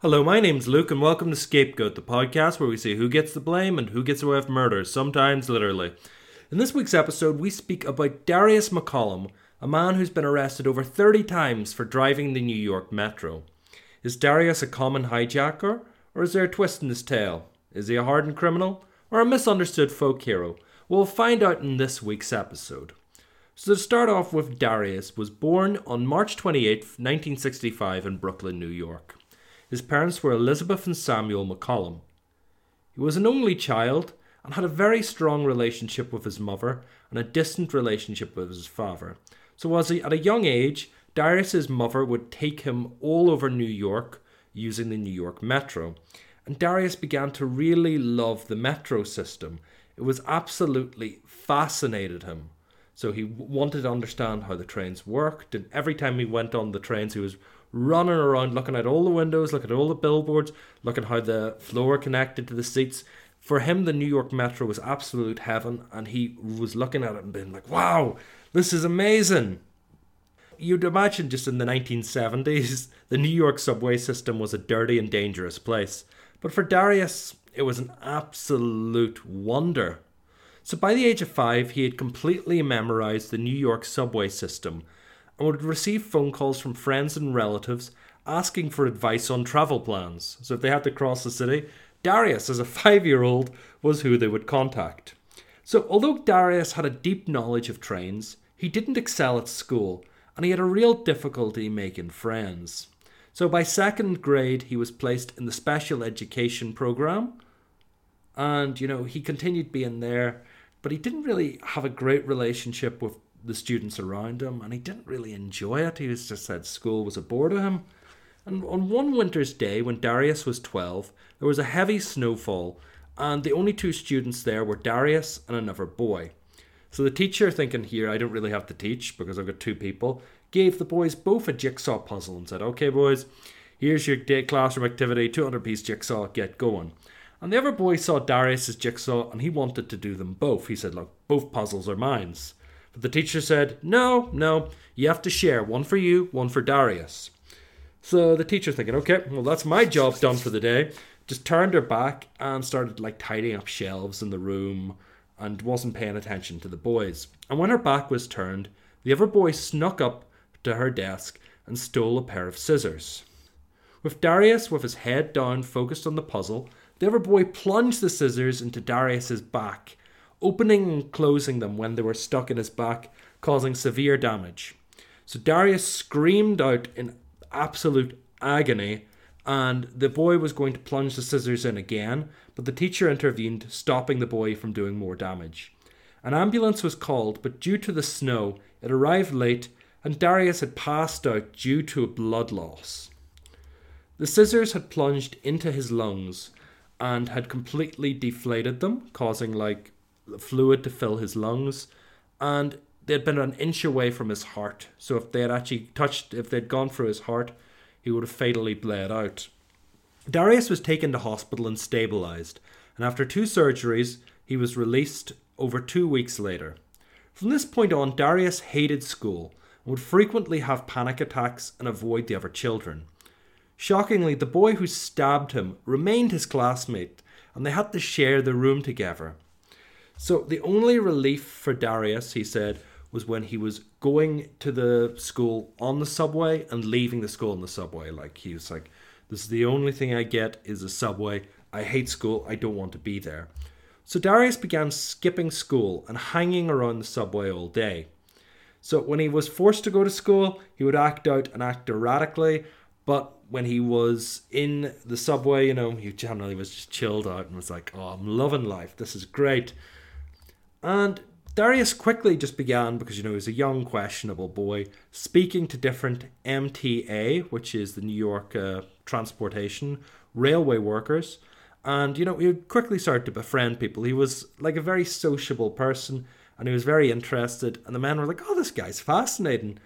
Hello, my name's Luke, and welcome to Scapegoat, the podcast where we see who gets the blame and who gets away with murder, sometimes literally. In this week's episode, we speak about Darius McCollum, a man who's been arrested over 30 times for driving the New York Metro. Is Darius a common hijacker, or is there a twist in his tale? Is he a hardened criminal, or a misunderstood folk hero? We'll find out in this week's episode. So to start off with, Darius was born on March 28, 1965 in Brooklyn, New York. His parents were Elizabeth and Samuel McCollum. He was an only child and had a very strong relationship with his mother and a distant relationship with his father. So, as he, at a young age, Darius's mother would take him all over New York using the New York Metro. And Darius began to really love the metro system. It was absolutely fascinated him. So he wanted to understand how the trains worked, and every time he went on the trains, he was running around looking at all the windows, looking at all the billboards, looking how the floor connected to the seats. For him, the New York Metro was absolute heaven, and he was looking at it and being like, wow, this is amazing. You'd imagine just in the 1970s, the New York subway system was a dirty and dangerous place. But for Darius, it was an absolute wonder. So by the age of five, he had completely memorized the New York subway system and would receive phone calls from friends and relatives asking for advice on travel plans. So if they had to cross the city, Darius, as a five year old, was who they would contact. So although Darius had a deep knowledge of trains, he didn't excel at school and he had a real difficulty making friends. So by second grade, he was placed in the special education program. And, you know, he continued being there, but he didn't really have a great relationship with the students around him, and he didn't really enjoy it. He was just said school was a bore to him. And on one winter's day, when Darius was 12, there was a heavy snowfall, and the only two students there were Darius and another boy. So the teacher, thinking here, I don't really have to teach because I've got two people, gave the boys both a jigsaw puzzle and said, Okay, boys, here's your day classroom activity 200 piece jigsaw, get going. And the other boy saw Darius's jigsaw and he wanted to do them both. He said, Look, both puzzles are mine. But the teacher said, No, no, you have to share one for you, one for Darius. So the teacher thinking, okay, well that's my job done for the day. Just turned her back and started like tidying up shelves in the room and wasn't paying attention to the boys. And when her back was turned, the other boy snuck up to her desk and stole a pair of scissors. With Darius with his head down focused on the puzzle, the other boy plunged the scissors into Darius's back opening and closing them when they were stuck in his back, causing severe damage. So Darius screamed out in absolute agony, and the boy was going to plunge the scissors in again, but the teacher intervened, stopping the boy from doing more damage. An ambulance was called, but due to the snow, it arrived late, and Darius had passed out due to a blood loss. The scissors had plunged into his lungs and had completely deflated them, causing like fluid to fill his lungs, and they'd been an inch away from his heart. So if they had actually touched, if they'd gone through his heart, he would have fatally bled out. Darius was taken to hospital and stabilized, and after two surgeries, he was released over two weeks later. From this point on, Darius hated school and would frequently have panic attacks and avoid the other children. Shockingly, the boy who stabbed him remained his classmate, and they had to share the room together. So the only relief for Darius, he said, was when he was going to the school on the subway and leaving the school on the subway. Like he was like, "This is the only thing I get is a subway. I hate school. I don't want to be there." So Darius began skipping school and hanging around the subway all day. So when he was forced to go to school, he would act out and act erratically. But when he was in the subway, you know, he generally was just chilled out and was like, "Oh, I'm loving life. This is great." And Darius quickly just began, because you know he was a young, questionable boy, speaking to different MTA, which is the New York uh, Transportation Railway workers. And you know, he would quickly started to befriend people. He was like a very sociable person and he was very interested. And the men were like, oh, this guy's fascinating.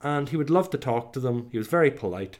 And he would love to talk to them. He was very polite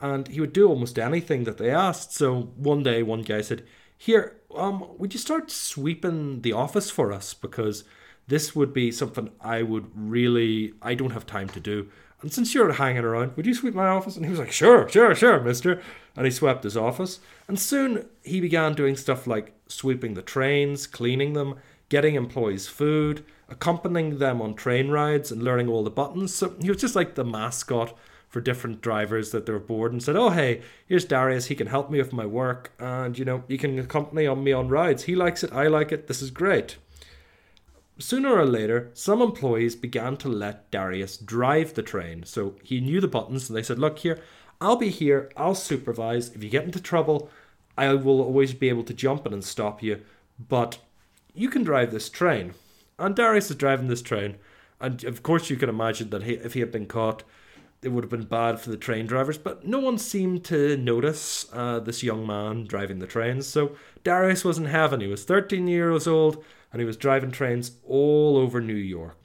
and he would do almost anything that they asked. So one day, one guy said, Here, um, would you start sweeping the office for us? Because this would be something I would really, I don't have time to do. And since you're hanging around, would you sweep my office? And he was like, Sure, sure, sure, mister. And he swept his office. And soon he began doing stuff like sweeping the trains, cleaning them, getting employees food, accompanying them on train rides, and learning all the buttons. So he was just like the mascot for different drivers that they were bored and said, Oh, hey, here's Darius. He can help me with my work. And, you know, you can accompany on me on rides. He likes it. I like it. This is great. Sooner or later, some employees began to let Darius drive the train. So he knew the buttons and they said, Look here, I'll be here, I'll supervise. If you get into trouble, I will always be able to jump in and stop you, but you can drive this train. And Darius is driving this train. And of course, you can imagine that he, if he had been caught, it would have been bad for the train drivers, but no one seemed to notice uh, this young man driving the trains. So Darius was in heaven. He was 13 years old and he was driving trains all over New York.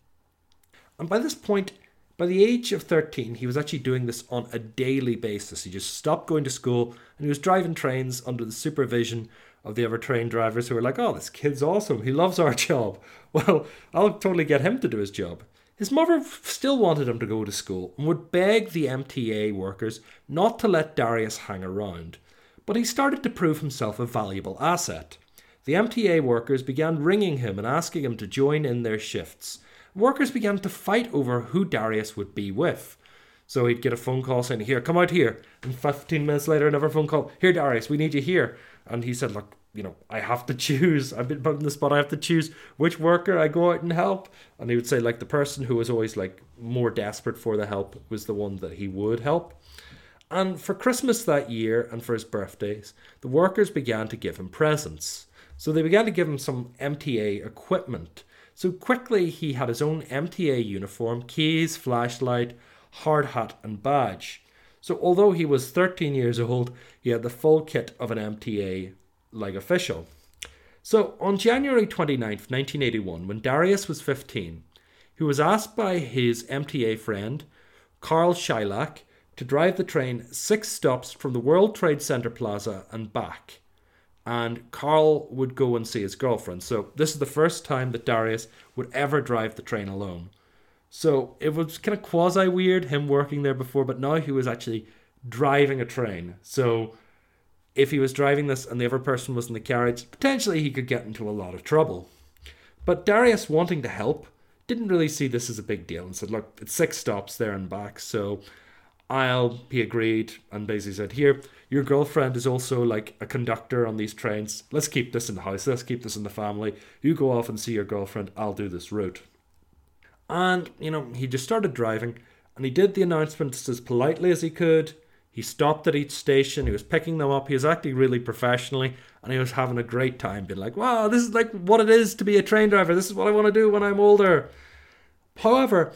And by this point, by the age of 13, he was actually doing this on a daily basis. He just stopped going to school and he was driving trains under the supervision of the other train drivers who were like, oh, this kid's awesome. He loves our job. Well, I'll totally get him to do his job. His mother still wanted him to go to school and would beg the MTA workers not to let Darius hang around. But he started to prove himself a valuable asset. The MTA workers began ringing him and asking him to join in their shifts. Workers began to fight over who Darius would be with. So he'd get a phone call saying, Here, come out here. And 15 minutes later, another phone call, Here, Darius, we need you here. And he said, Look, you know, I have to choose. I've been put in the spot. I have to choose which worker I go out and help. And he would say, like, the person who was always like more desperate for the help was the one that he would help. And for Christmas that year and for his birthdays, the workers began to give him presents. So they began to give him some MTA equipment. So quickly he had his own MTA uniform, keys, flashlight, hard hat, and badge. So although he was 13 years old, he had the full kit of an MTA like official. So on January 29th, 1981, when Darius was 15, he was asked by his MTA friend, Carl Shylock, to drive the train six stops from the World Trade Center Plaza and back and Carl would go and see his girlfriend. So this is the first time that Darius would ever drive the train alone. So it was kind of quasi weird him working there before, but now he was actually driving a train. So if he was driving this and the other person was in the carriage, potentially he could get into a lot of trouble. But Darius, wanting to help, didn't really see this as a big deal and said, Look, it's six stops there and back, so I'll be agreed. And basically said, Here, your girlfriend is also like a conductor on these trains. Let's keep this in the house. Let's keep this in the family. You go off and see your girlfriend. I'll do this route. And, you know, he just started driving and he did the announcements as politely as he could. He stopped at each station. He was picking them up. He was acting really professionally and he was having a great time being like, wow, this is like what it is to be a train driver. This is what I want to do when I'm older. However,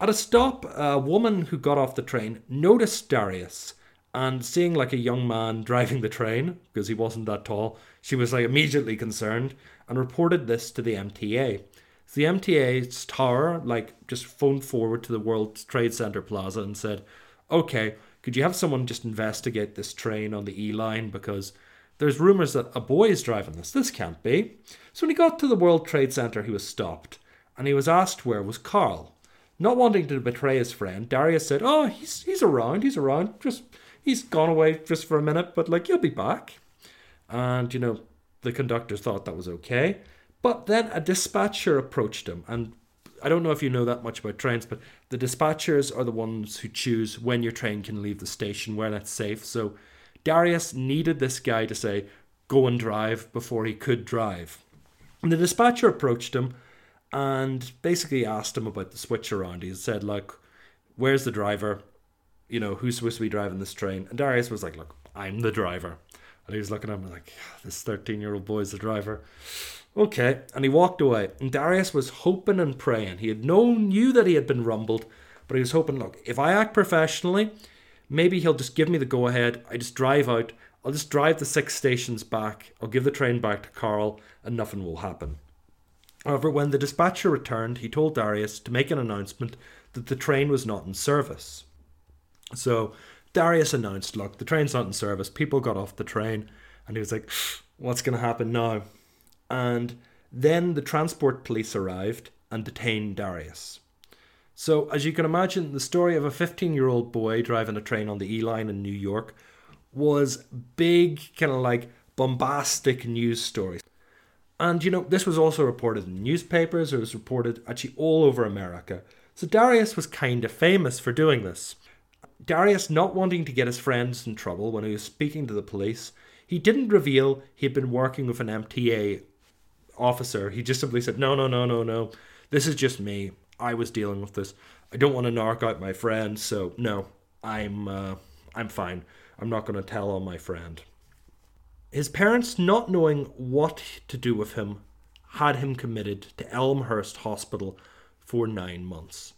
at a stop, a woman who got off the train noticed Darius and seeing like a young man driving the train because he wasn't that tall she was like immediately concerned and reported this to the mta so the mta's tower like just phoned forward to the world trade center plaza and said okay could you have someone just investigate this train on the e line because there's rumors that a boy is driving this this can't be so when he got to the world trade center he was stopped and he was asked where was carl not wanting to betray his friend darius said oh he's he's around he's around just he's gone away just for a minute, but like, he'll be back. And, you know, the conductor thought that was okay. But then a dispatcher approached him. And I don't know if you know that much about trains, but the dispatchers are the ones who choose when your train can leave the station, where that's safe. So Darius needed this guy to say, go and drive before he could drive. And the dispatcher approached him and basically asked him about the switch around. He said, like, where's the driver? you know, who's supposed to be driving this train? And Darius was like, look, I'm the driver. And he was looking at him like, this 13 year old boy's the driver. Okay. And he walked away. And Darius was hoping and praying. He had known, knew that he had been rumbled, but he was hoping, look, if I act professionally, maybe he'll just give me the go ahead. I just drive out. I'll just drive the six stations back. I'll give the train back to Carl, and nothing will happen. However, when the dispatcher returned, he told Darius to make an announcement that the train was not in service. So Darius announced, look, the train's not in service. People got off the train, and he was like, what's going to happen now? And then the transport police arrived, and detained Darius. So, as you can imagine, the story of a 15 year old boy driving a train on the E line in New York was big, kind of like bombastic news story. And you know, this was also reported in newspapers, it was reported actually all over America. So Darius was kind of famous for doing this. Darius, not wanting to get his friends in trouble when he was speaking to the police, he didn't reveal he had been working with an MTA officer. He just simply said, No, no, no, no, no. This is just me. I was dealing with this. I don't want to narc out my friend, so no, I'm uh, I'm fine. I'm not going to tell on my friend. His parents, not knowing what to do with him, had him committed to Elmhurst Hospital for nine months.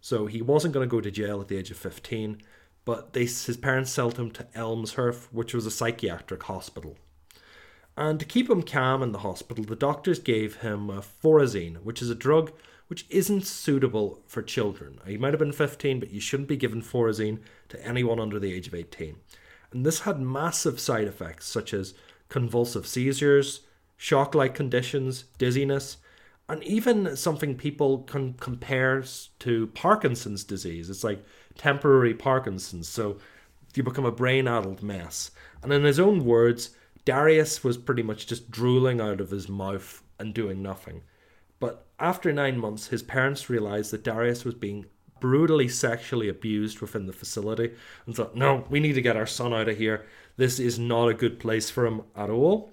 So he wasn't going to go to jail at the age of 15, but they, his parents sent him to Elmhurst, which was a psychiatric hospital. And to keep him calm in the hospital, the doctors gave him a Thorazine, which is a drug which isn't suitable for children. He might have been 15, but you shouldn't be given Thorazine to anyone under the age of 18. And this had massive side effects such as convulsive seizures, shock like conditions, dizziness, and even something people can compare to Parkinson's disease. It's like temporary Parkinson's. So you become a brain addled mess. And in his own words, Darius was pretty much just drooling out of his mouth and doing nothing. But after nine months, his parents realized that Darius was being brutally sexually abused within the facility and thought, no, we need to get our son out of here. This is not a good place for him at all.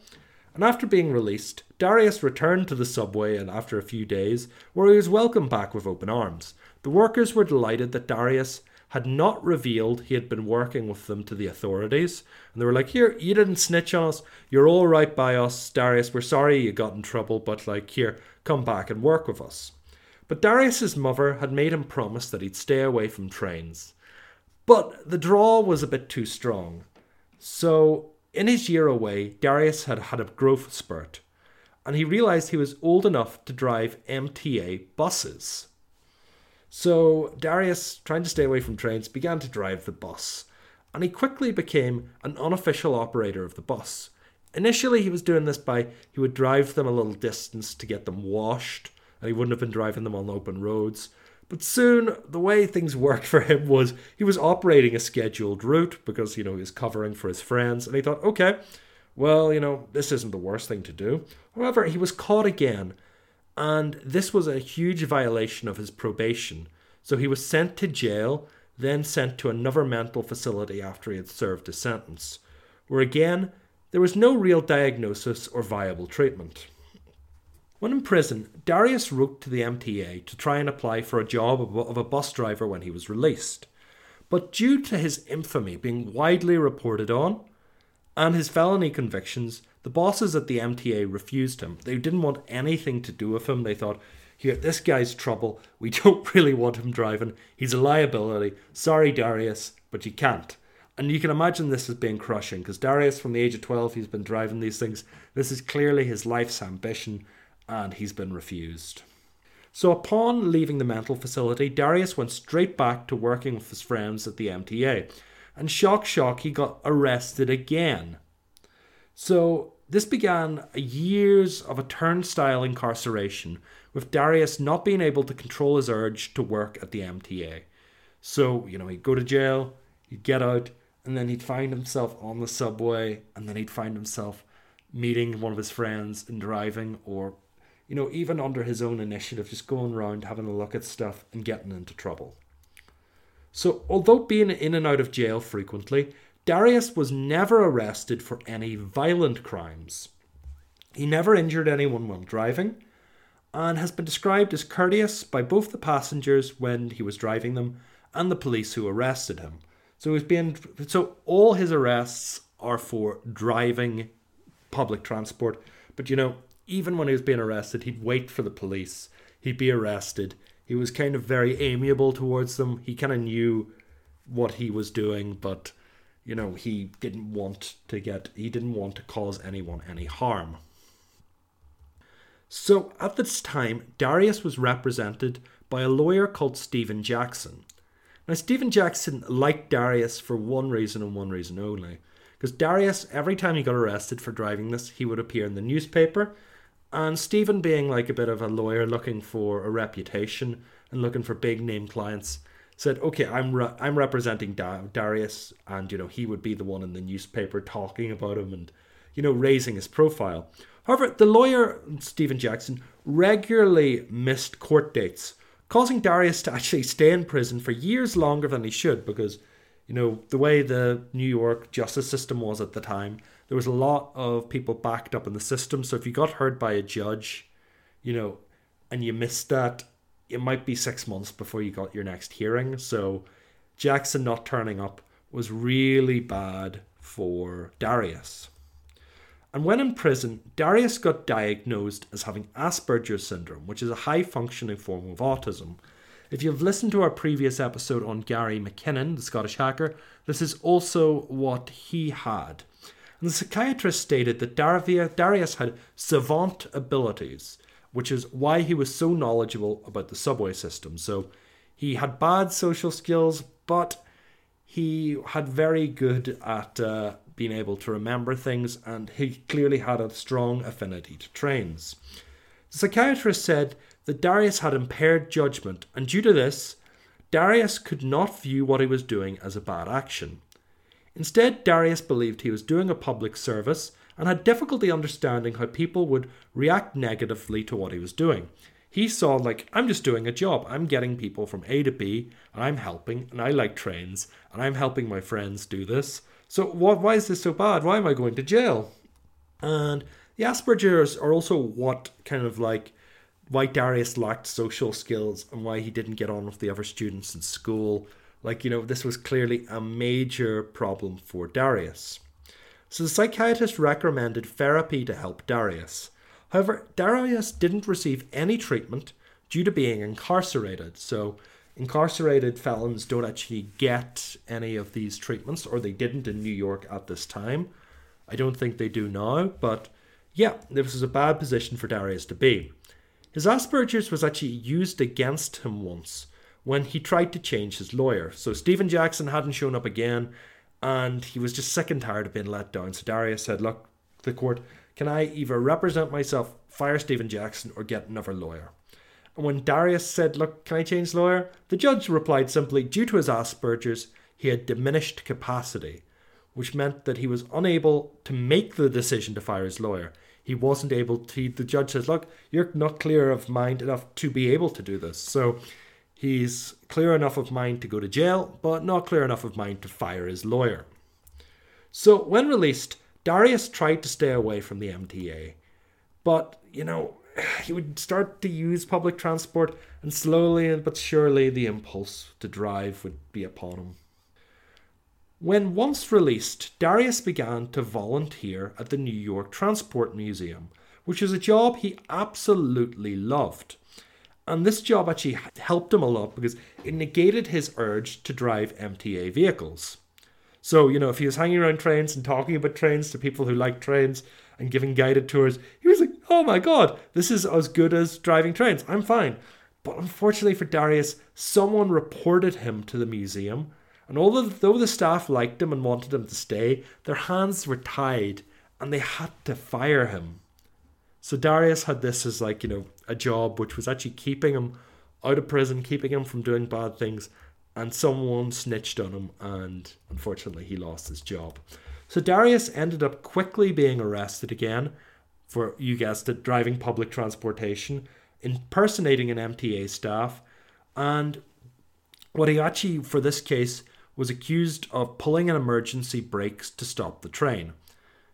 And after being released, Darius returned to the subway and after a few days, where he was welcomed back with open arms. The workers were delighted that Darius had not revealed he had been working with them to the authorities. And they were like, Here, you didn't snitch on us. You're all right by us, Darius. We're sorry you got in trouble, but like, here, come back and work with us. But Darius's mother had made him promise that he'd stay away from trains. But the draw was a bit too strong. So, in his year away, Darius had had a growth spurt, and he realized he was old enough to drive MTA buses. So, Darius, trying to stay away from trains, began to drive the bus, and he quickly became an unofficial operator of the bus. Initially, he was doing this by he would drive them a little distance to get them washed and he wouldn't have been driving them on open roads. But soon, the way things worked for him was he was operating a scheduled route because, you know, he was covering for his friends. And he thought, okay, well, you know, this isn't the worst thing to do. However, he was caught again. And this was a huge violation of his probation. So he was sent to jail, then sent to another mental facility after he had served his sentence, where again, there was no real diagnosis or viable treatment. When in prison, Darius wrote to the MTA to try and apply for a job of a bus driver when he was released. But due to his infamy being widely reported on and his felony convictions, the bosses at the MTA refused him. They didn't want anything to do with him. They thought, here, this guy's trouble. We don't really want him driving. He's a liability. Sorry, Darius, but you can't. And you can imagine this as being crushing because Darius, from the age of 12, he's been driving these things. This is clearly his life's ambition and he's been refused. So, upon leaving the mental facility, Darius went straight back to working with his friends at the MTA. And shock, shock, he got arrested again. So, this began years of a turnstile incarceration, with Darius not being able to control his urge to work at the MTA. So, you know, he'd go to jail, he'd get out, and then he'd find himself on the subway, and then he'd find himself meeting one of his friends and driving or you know, even under his own initiative, just going around having a look at stuff and getting into trouble. So, although being in and out of jail frequently, Darius was never arrested for any violent crimes. He never injured anyone while driving and has been described as courteous by both the passengers when he was driving them and the police who arrested him. So he's being so all his arrests are for driving public transport. But you know, even when he was being arrested, he'd wait for the police. He'd be arrested. He was kind of very amiable towards them. He kind of knew what he was doing, but you know, he didn't want to get he didn't want to cause anyone any harm. So at this time, Darius was represented by a lawyer called Stephen Jackson. Now, Stephen Jackson liked Darius for one reason and one reason only. Because Darius, every time he got arrested for driving this, he would appear in the newspaper And Stephen, being like a bit of a lawyer looking for a reputation and looking for big name clients, said, "Okay, I'm re- I'm representing da- Darius, and you know he would be the one in the newspaper talking about him and you know raising his profile." However, the lawyer Stephen Jackson regularly missed court dates, causing Darius to actually stay in prison for years longer than he should because you know the way the New York justice system was at the time, there was a lot of people backed up in the system. So if you got heard by a judge, you know, and you missed that, it might be six months before you got your next hearing. So Jackson not turning up was really bad for Darius. And when in prison, Darius got diagnosed as having Asperger's syndrome, which is a high functioning form of autism. If you've listened to our previous episode on Gary McKinnon, the Scottish hacker, this is also what he had. And the psychiatrist stated that Darius had savant abilities, which is why he was so knowledgeable about the subway system. So he had bad social skills, but he had very good at uh, being able to remember things, and he clearly had a strong affinity to trains. The psychiatrist said that Darius had impaired judgment, and due to this, Darius could not view what he was doing as a bad action. Instead, Darius believed he was doing a public service and had difficulty understanding how people would react negatively to what he was doing. He saw, like, I'm just doing a job. I'm getting people from A to B, and I'm helping, and I like trains, and I'm helping my friends do this. So, what, why is this so bad? Why am I going to jail? And the Asperger's are also what kind of like why Darius lacked social skills and why he didn't get on with the other students in school. Like, you know, this was clearly a major problem for Darius. So the psychiatrist recommended therapy to help Darius. However, Darius didn't receive any treatment due to being incarcerated. So, incarcerated felons don't actually get any of these treatments, or they didn't in New York at this time. I don't think they do now, but yeah, this was a bad position for Darius to be. His Asperger's was actually used against him once when he tried to change his lawyer. So Stephen Jackson hadn't shown up again, and he was just sick and tired of being let down. So Darius said, Look, the court, can I either represent myself, fire Stephen Jackson, or get another lawyer? And when Darius said, Look, can I change lawyer? The judge replied simply, Due to his Asperger's, he had diminished capacity, which meant that he was unable to make the decision to fire his lawyer. He wasn't able to, the judge says, Look, you're not clear of mind enough to be able to do this. So he's clear enough of mind to go to jail, but not clear enough of mind to fire his lawyer. So when released, Darius tried to stay away from the MTA. But, you know, he would start to use public transport, and slowly but surely the impulse to drive would be upon him. When once released, Darius began to volunteer at the New York Transport Museum, which was a job he absolutely loved. And this job actually helped him a lot because it negated his urge to drive MTA vehicles. So, you know, if he was hanging around trains and talking about trains to people who like trains and giving guided tours, he was like, oh my god, this is as good as driving trains. I'm fine. But unfortunately for Darius, someone reported him to the museum, and although the staff liked him and wanted him to stay, their hands were tied and they had to fire him. So Darius had this as like, you know, a job which was actually keeping him out of prison, keeping him from doing bad things, and someone snitched on him, and unfortunately, he lost his job. So Darius ended up quickly being arrested again for, you guessed it, driving public transportation, impersonating an MTA staff, and what he actually, for this case, was accused of pulling an emergency brakes to stop the train.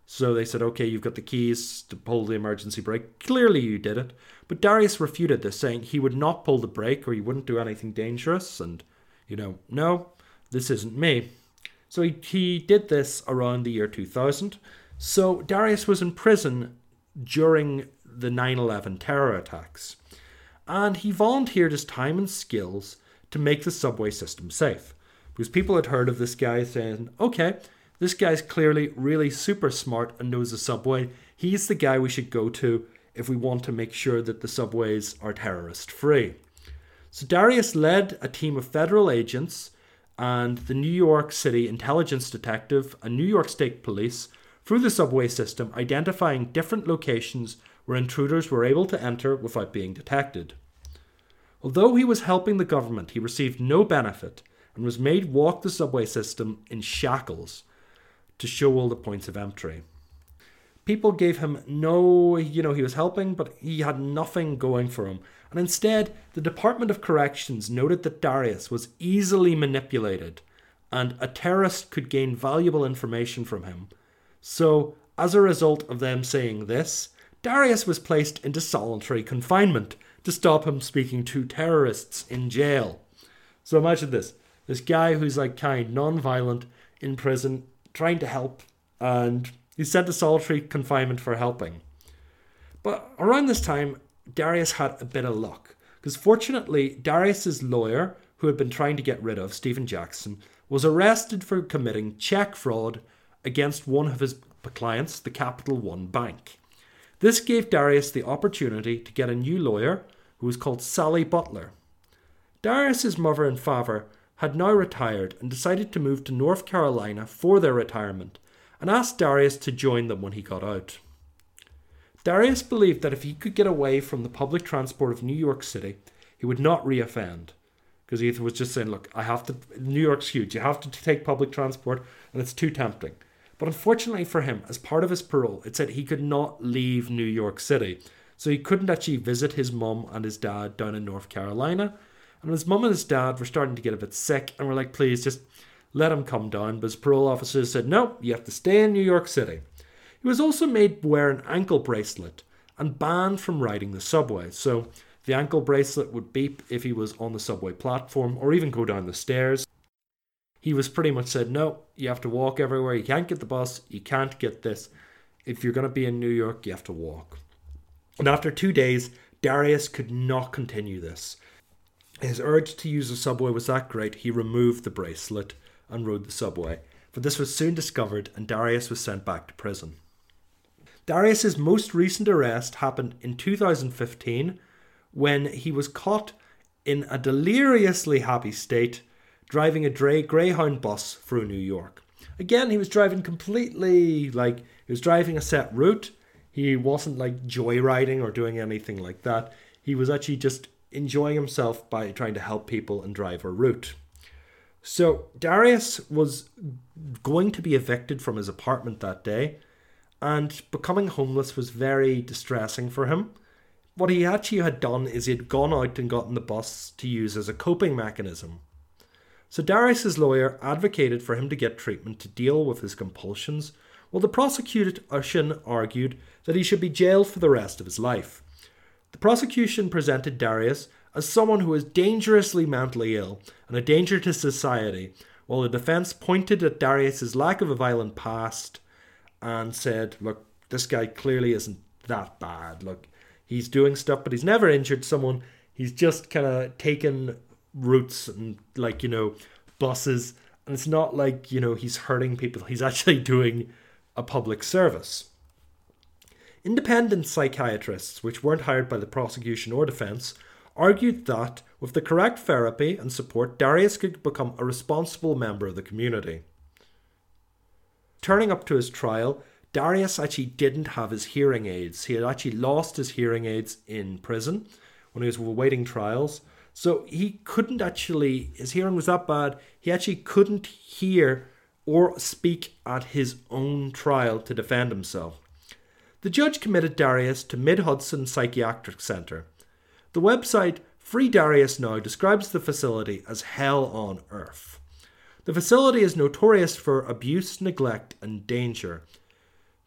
So they said, okay, you've got the keys to pull the emergency brake. Clearly you did it. But Darius refuted this, saying he would not pull the brake or he wouldn't do anything dangerous. And you know, no, this isn't me. So he, he did this around the year 2000. So Darius was in prison during the 9 11 terror attacks. And he volunteered his time and skills to make the subway system safe. Because people had heard of this guy saying, okay, this guy's clearly really super smart and knows the subway. He's the guy we should go to if we want to make sure that the subways are terrorist free. So Darius led a team of federal agents and the New York City intelligence detective and New York State police through the subway system, identifying different locations where intruders were able to enter without being detected. Although he was helping the government, he received no benefit and was made walk the subway system in shackles to show all the points of entry. People gave him no, you know, he was helping, but he had nothing going for him. And instead, the Department of Corrections noted that Darius was easily manipulated and a terrorist could gain valuable information from him. So, as a result of them saying this, Darius was placed into solitary confinement to stop him speaking to terrorists in jail. So imagine this this guy who's like kind, non violent, in prison, trying to help, and he's sent to solitary confinement for helping. But around this time, Darius had a bit of luck. Because fortunately, Darius's lawyer, who had been trying to get rid of, Stephen Jackson, was arrested for committing check fraud against one of his clients, the Capital One Bank. This gave Darius the opportunity to get a new lawyer who was called Sally Butler. Darius's mother and father had now retired and decided to move to North Carolina for their retirement and asked Darius to join them when he got out. Darius believed that if he could get away from the public transport of New York City, he would not reoffend. Because he was just saying, look, I have to, New York's huge, you have to take public transport, and it's too tempting. But unfortunately for him, as part of his parole, it said he could not leave New York City. So he couldn't actually visit his mum and his dad down in North Carolina. And his mum and his dad were starting to get a bit sick and were like, please just let him come down. But his parole officers said, no, you have to stay in New York City. He was also made wear an ankle bracelet and banned from riding the subway. So the ankle bracelet would beep if he was on the subway platform or even go down the stairs he was pretty much said, no, you have to walk everywhere. You can't get the bus. You can't get this. If you're going to be in New York, you have to walk. And after two days, Darius could not continue this. His urge to use the subway was that great, he removed the bracelet and rode the subway. But this was soon discovered, and Darius was sent back to prison. Darius's most recent arrest happened in 2015 when he was caught in a deliriously happy state driving a Dre Greyhound bus through New York. Again, he was driving completely like he was driving a set route. He wasn't like joyriding or doing anything like that. He was actually just enjoying himself by trying to help people and drive a route. So Darius was going to be evicted from his apartment that day, and becoming homeless was very distressing for him. What he actually had done is he had gone out and gotten the bus to use as a coping mechanism. So Darius's lawyer advocated for him to get treatment to deal with his compulsions, while the prosecution argued that he should be jailed for the rest of his life. The prosecution presented Darius as someone who was dangerously mentally ill and a danger to society, while the defense pointed at Darius's lack of a violent past and said, look, this guy clearly isn't that bad. Look, he's doing stuff, but he's never injured someone. He's just kind of taken routes and like you know buses and it's not like you know he's hurting people he's actually doing a public service independent psychiatrists which weren't hired by the prosecution or defense argued that with the correct therapy and support darius could become a responsible member of the community. Turning up to his trial darius actually didn't have his hearing aids. He had actually lost his hearing aids in prison when he was awaiting trials. So he couldn't actually, his hearing was that bad, he actually couldn't hear or speak at his own trial to defend himself. The judge committed Darius to Mid Hudson Psychiatric Center. The website Free Darius Now describes the facility as hell on earth. The facility is notorious for abuse, neglect, and danger.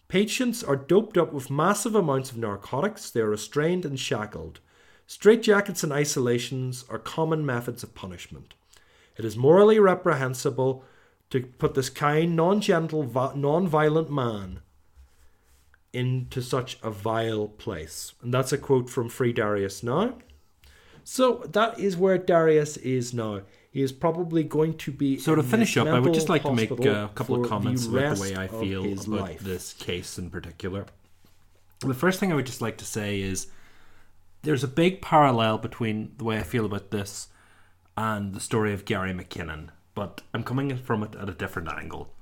Patients are doped up with massive amounts of narcotics, they are restrained and shackled. Straitjackets and isolations are common methods of punishment. It is morally reprehensible to put this kind, non gentle, non violent man into such a vile place. And that's a quote from Free Darius now. So that is where Darius is now. He is probably going to be. So to finish up, I would just like to make a couple of comments about the way I feel about life. this case in particular. The first thing I would just like to say is there's a big parallel between the way I feel about this and the story of Gary McKinnon, but I'm coming from it at a different angle.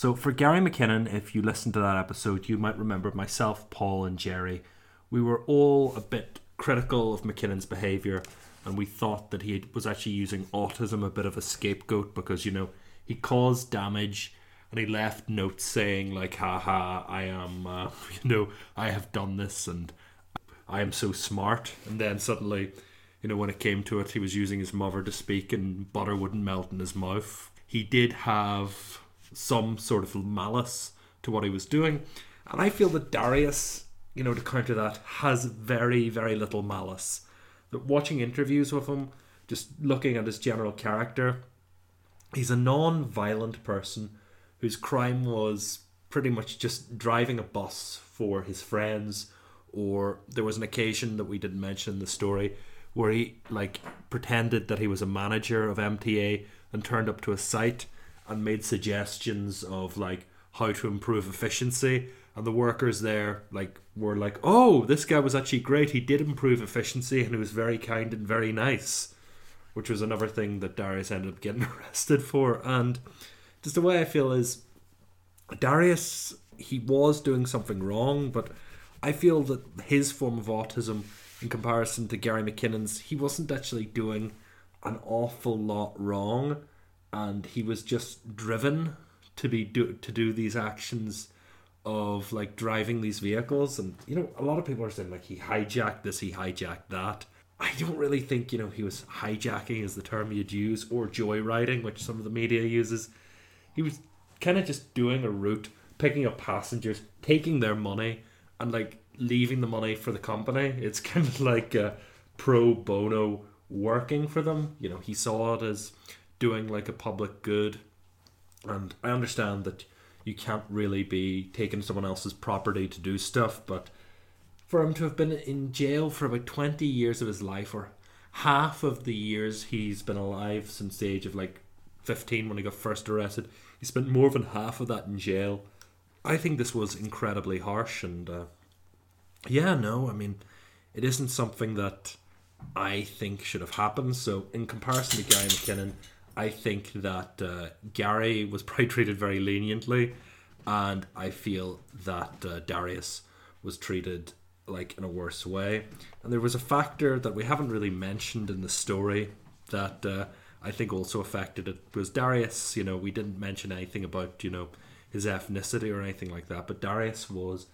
So, for Gary McKinnon, if you listen to that episode, you might remember myself, Paul, and Jerry. We were all a bit critical of McKinnon's behaviour, and we thought that he was actually using autism a bit of a scapegoat because you know he caused damage and he left notes saying like haha i am uh, you know i have done this and i am so smart. And then suddenly you know when it came to it he was using his mother to speak and butter wouldn't melt in his mouth. He did have some sort of malice to what he was doing. And i feel that darius you know to counter that has very very little malice. That watching interviews with him just looking at his general character he's a non-violent person whose crime was pretty much just driving a bus for his friends or there was an occasion that we didn't mention in the story where he like pretended that he was a manager of MTA and turned up to a site and made suggestions of like how to improve efficiency. And the workers there like were like oh this guy was actually great. He did improve efficiency and he was very kind and very nice which was another thing that Darius ended up getting arrested for. And just the way I feel is Darius he was doing something wrong, but I feel that his form of autism in comparison to Gary McKinnon's, he wasn't actually doing an awful lot wrong and he was just driven to be do to do these actions of like driving these vehicles and you know a lot of people are saying like he hijacked this he hijacked that I don't really think you know he was hijacking is the term you'd use or joyriding which some of the media uses he was kind of just doing a route, picking up passengers, taking their money, and like leaving the money for the company. It's kind of like a pro bono working for them. You know, he saw it as doing like a public good. And I understand that you can't really be taking someone else's property to do stuff, but for him to have been in jail for about 20 years of his life, or half of the years he's been alive since the age of like 15 when he got first arrested. He spent more than half of that in jail. I think this was incredibly harsh, and uh, yeah, no, I mean, it isn't something that I think should have happened. So, in comparison to Gary McKinnon, I think that uh, Gary was probably treated very leniently, and I feel that uh, Darius was treated like in a worse way. And there was a factor that we haven't really mentioned in the story that uh, I think also affected it was Darius. You know, we didn't mention anything about you know his ethnicity or anything like that, but Darius was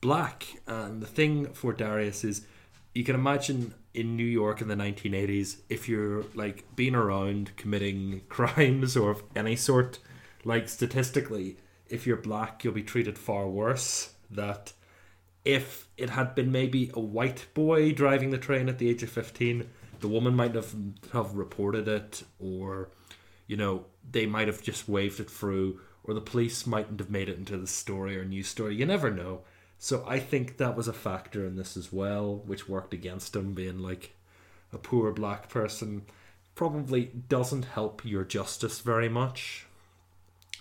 black, and the thing for Darius is you can imagine in New York in the 1980s if you're like being around committing crimes or of any sort, like statistically, if you're black, you'll be treated far worse. That if it had been maybe a white boy driving the train at the age of 15 the woman might have have reported it, or you know they might have just waved it through, or the police mightn't have made it into the story or news story. You never know. So I think that was a factor in this as well, which worked against him being like a poor black person. Probably doesn't help your justice very much.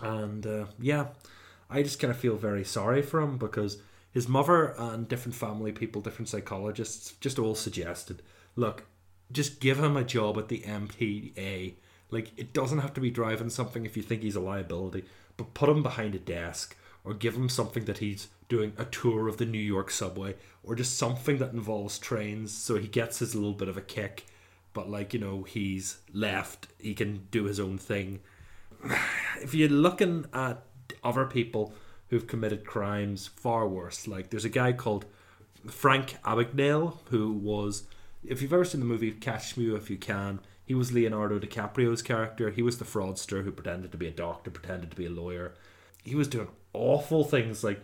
And uh, yeah, I just kind of feel very sorry for him because his mother and different family people, different psychologists, just all suggested look, just give him a job at the MTA. Like it doesn't have to be driving something if you think he's a liability, but put him behind a desk or give him something that he's doing a tour of the New York subway or just something that involves trains so he gets his little bit of a kick. But like, you know, he's left, he can do his own thing. If you're looking at other people who've committed crimes far worse, like there's a guy called Frank Abagnale who was if you've ever seen the movie Catch Me If You Can, he was Leonardo DiCaprio's character. He was the fraudster who pretended to be a doctor, pretended to be a lawyer. He was doing awful things like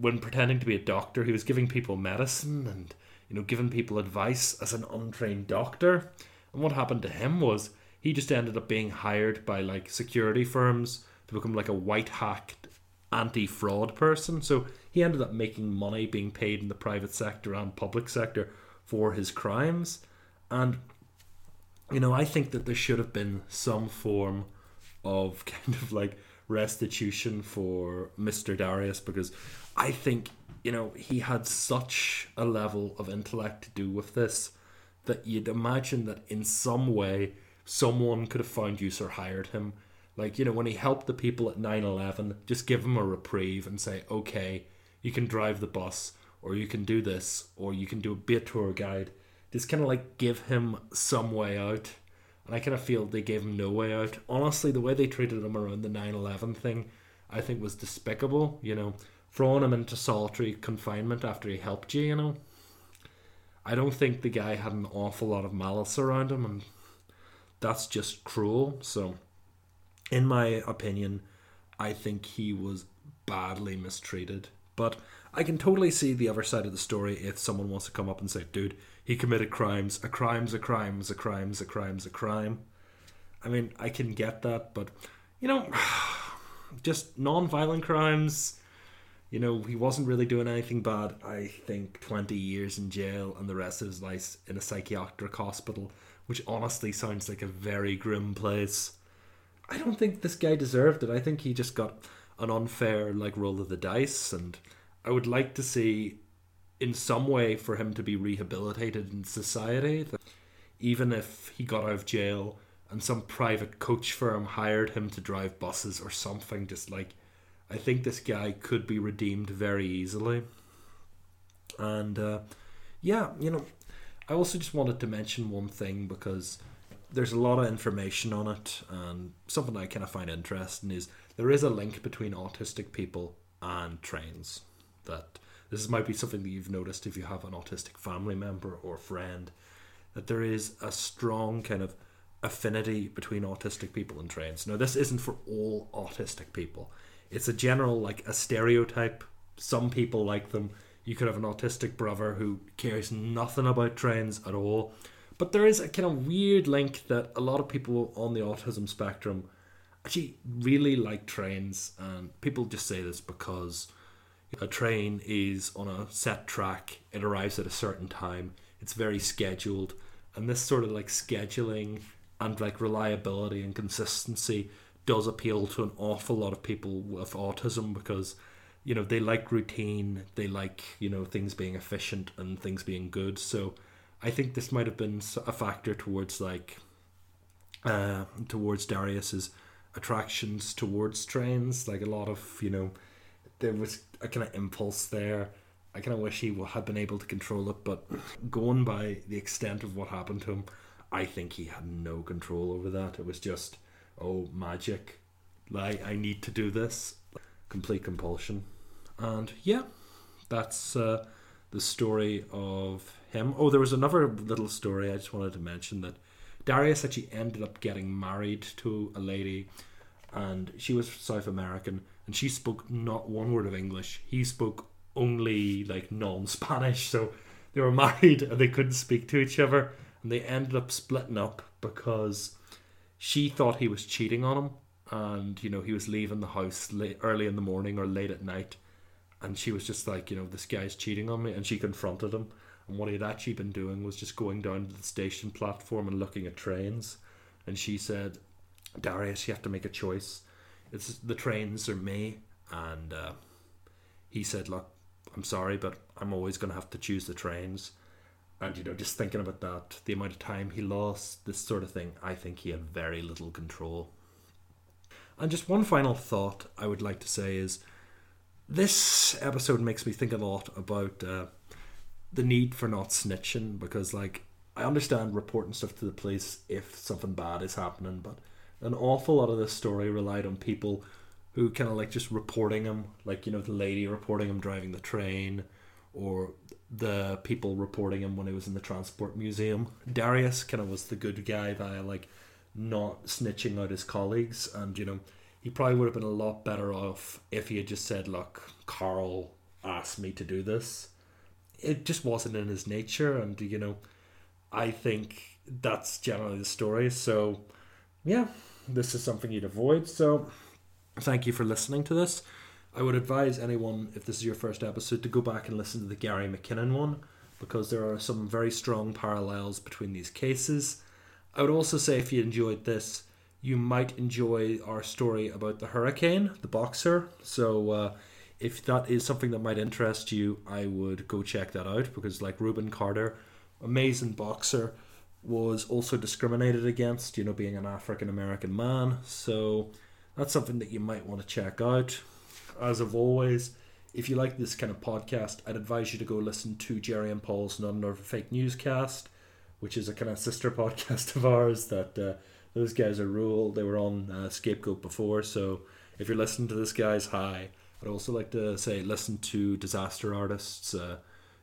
when pretending to be a doctor, he was giving people medicine and you know giving people advice as an untrained doctor. And what happened to him was he just ended up being hired by like security firms to become like a white hacked anti-fraud person. So he ended up making money being paid in the private sector and public sector for his crimes. And, you know, I think that there should have been some form of kind of like restitution for Mr. Darius because I think, you know, he had such a level of intellect to do with this that you'd imagine that in some way someone could have found use or hired him. Like, you know, when he helped the people at 9 11, just give him a reprieve and say, okay, you can drive the bus or you can do this, or you can do a be a tour guide. Just kind of like give him some way out. And I kind of feel they gave him no way out. Honestly, the way they treated him around the 9 11 thing, I think was despicable. You know, throwing him into solitary confinement after he helped you, you know. I don't think the guy had an awful lot of malice around him, and that's just cruel. So, in my opinion, I think he was badly mistreated. But I can totally see the other side of the story if someone wants to come up and say, dude, he committed crimes. A crime's a crime's a crime's a crime's a crime. I mean, I can get that, but, you know, just non violent crimes. You know, he wasn't really doing anything bad. I think 20 years in jail and the rest of his life in a psychiatric hospital, which honestly sounds like a very grim place. I don't think this guy deserved it. I think he just got an unfair like roll of the dice and I would like to see in some way for him to be rehabilitated in society even if he got out of jail and some private coach firm hired him to drive buses or something just like I think this guy could be redeemed very easily and uh, yeah you know I also just wanted to mention one thing because there's a lot of information on it, and something I kind of find interesting is there is a link between autistic people and trains. That this might be something that you've noticed if you have an autistic family member or friend, that there is a strong kind of affinity between autistic people and trains. Now, this isn't for all autistic people. It's a general, like a stereotype. Some people like them. You could have an autistic brother who cares nothing about trains at all but there is a kind of weird link that a lot of people on the autism spectrum actually really like trains, and people just say this because a train is on a set track, it arrives at a certain time, it's very scheduled, and this sort of like scheduling and like reliability and consistency does appeal to an awful lot of people with autism because you know they like routine they like you know things being efficient and things being good so I think this might have been a factor towards like uh, towards Darius's attractions towards trains. Like a lot of you know, there was a kind of impulse there. I kind of wish he had been able to control it, but going by the extent of what happened to him, I think he had no control over that. It was just, oh, magic. Like, I need to do this. Complete compulsion. And yeah, that's uh, the story of him. Oh, there was another little story I just wanted to mention that Darius actually ended up getting married to a lady, and she was South American, and she spoke not one word of English. He spoke only like non-Spanish, so they were married and they couldn't speak to each other, and they ended up splitting up because she thought he was cheating on him, and you know he was leaving the house late, early in the morning or late at night, and she was just like, you know, this guy's cheating on me, and she confronted him and what he had actually been doing was just going down to the station platform and looking at trains. And she said, Darius, you have to make a choice. It's the trains or me. And uh, he said, Look, I'm sorry, but I'm always going to have to choose the trains. And, you know, just thinking about that, the amount of time he lost, this sort of thing, I think he had very little control. And just one final thought I would like to say is this episode makes me think a lot about uh, the need for not snitching because like I understand reporting stuff to the police if something bad is happening, but an awful lot of this story relied on people who kind of like just reporting him, like you know the lady reporting him driving the train, or the people reporting him when he was in the transport museum. Darius kind of was the good guy via like not snitching out his colleagues, and you know he probably would have been a lot better off if he had just said, "Look, Carl asked me to do this." it just wasn't in his nature, and you know, I think that's generally the story. So, yeah, this is something you'd avoid. So, thank you for listening to this. I would advise anyone, if this is your first episode, to go back and listen to the Gary McKinnon one because there are some very strong parallels between these cases. I would also say if you enjoyed this, you might enjoy our story about the hurricane, the boxer. So, uh, if that is something that might interest you, I would go check that out because, like Rubin Carter, amazing boxer, was also discriminated against, you know, being an African American man. So that's something that you might want to check out. As of always, if you like this kind of podcast, I'd advise you to go listen to Jerry and Paul's Not Another Fake Newscast, which is a kind of sister podcast of ours that uh, those guys are rule. They were on uh, Scapegoat before, so if you're listening to this guys, hi. I'd also like to say listen to Disaster Artists. Uh,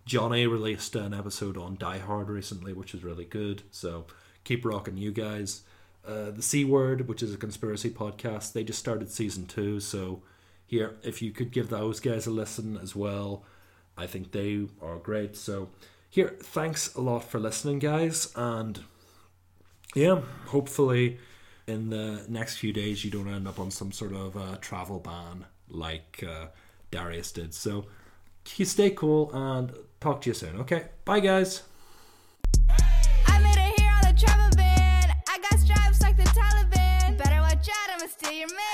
Johnny released an episode on Die Hard recently, which is really good. So keep rocking, you guys. Uh, the C Word, which is a conspiracy podcast, they just started season two, so here, if you could give those guys a listen as well, I think they are great. So, here, thanks a lot for listening, guys, and yeah, hopefully in the next few days you don't end up on some sort of uh, travel ban like uh, Darius did. So, stay cool and talk to you soon. Okay, bye guys. I got like the Taliban. Better watch out, I'ma steal your man.